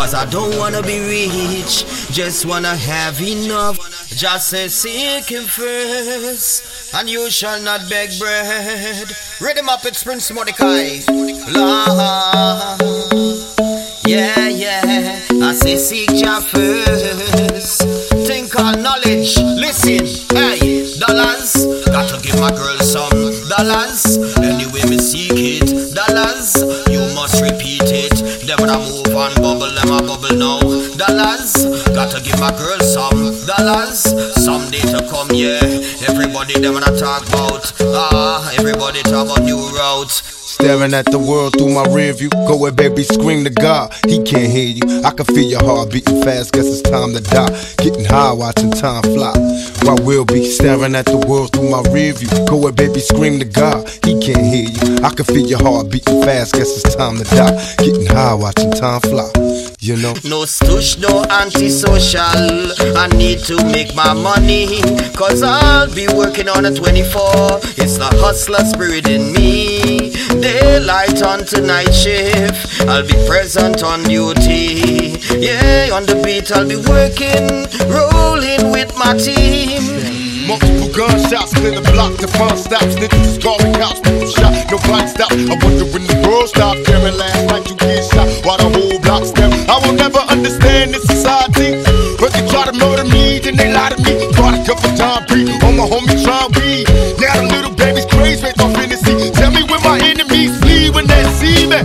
Cause I don't wanna be rich, just wanna have enough. Just say seek him first, and you shall not beg bread. Ready up, it's Prince Mordecai. Yeah, yeah. I say seek Jah first. Think on knowledge. Listen, hey, dollars. Got to give my girl some dollars. Anyway, me seek it, Dollars. Got to give my girl some dollars. Someday to come, yeah. Everybody them wanna talk about. Ah, everybody talk about new routes. Staring at the world through my rear view. Go away, baby, scream to God. He can't hear you. I can feel your heart beating fast. Guess it's time to die. Getting high, watching time fly. While we'll be staring at the world through my rear view. Go away, baby, scream to God. He can't hear you. I can feel your heart beating fast. Guess it's time to die. Getting high, watching time fly. You know? No stush, no antisocial. I need to make my money. Cause I'll be working on a 24. It's the hustler spirit in me. Daylight on tonight shift. I'll be present on duty. Yeah, on the beat I'll be working, rolling with my team. Multiple gunshots, spin the block, the front stops, niggas scarring cops, people shot, nobody stop. I wonder to murder me, then they lie to me. Brought a couple time pre on my homie try weed. Now the little baby's crazy, make off fantasy. Tell me when my enemies flee when they see me.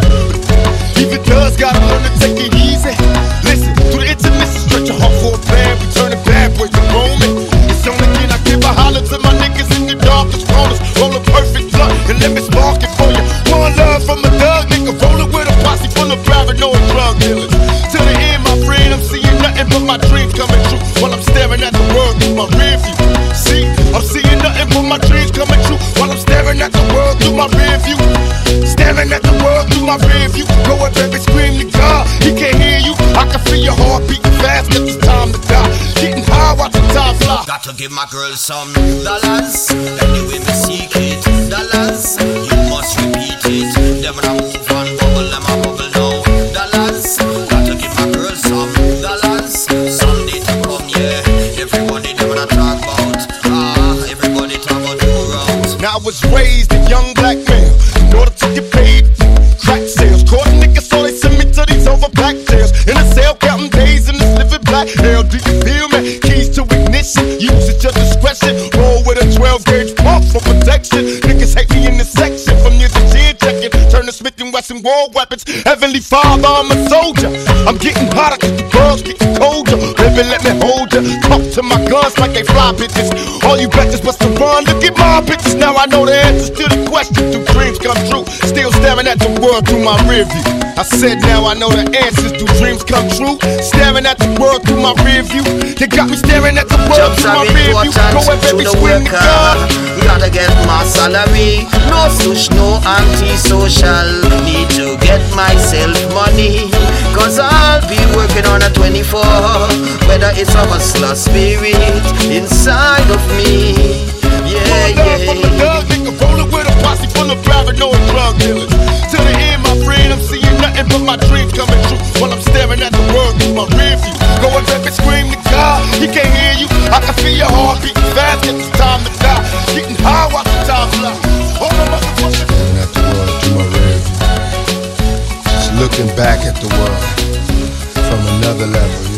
Even does gotta learn to take it easy. Listen to the intermission, stretch your heart for a plan. We turn the bad boys to Roman. It's only then I give a holler to my niggas in the darkest corners. Roll a perfect blunt and let me spark it for you. One love from a thug nigga, rolling with a posse full of paranoid drug dealers. Till the end, my friend, I'm seeing nothing but my dreams coming true while I'm staring at the world through my rear view. See, I'm seeing nothing but my dreams coming true while I'm staring at the world through my rear view. Staring at the world through my rear view. Go and baby, scream to God. He can't hear you. I can feel your heart beating fast. Guess it's time to die. Getting high, watching time fly. Got to give my girl some dollars. Anyway, seek it, dollars. You must repeat it. I move I was raised a young black man. In order to get paid, crack sales. Caught niggas, so they send me to these overpacked jails. In a cell, counting days in this living black hell. Do you feel me? Keys to ignition, use at your discretion. Roll with a 12 gauge pump for protection. Niggas hate me in this section from years of chin checking. Turn to Smith and Wesson war weapons. Heavenly Father, I'm a soldier. I'm getting hotter cause the girls getting colder. Baby, let me hold ya. Talk to my guns like they fly bitches. All you bitches must run. Look bitches. Now I know the answers to the question. Do dreams come true? Still staring at the world through my rear view. I said now I know the answers. Do dreams come true? Staring at the world through my rear view. You got me staring at the world Jobs through my rear view. Go and to baby the scream to. God. Gotta get my salary. No sush, no anti-social. Need to get myself money. Cause I'll be working on a 24. Whether it's a hustler spirit inside of me. Of paranoid drug dealers. Till the end, my friend, I'm seeing nothing but my dreams coming true while I'm staring at the world through my rear view. Go and baby, scream to God, he can't hear you. I can feel your heart beating fast, it's time to die. Getting high, watch the time fly. Motherfucker. Staring at the world through my rear view. Just looking back at the world from another level,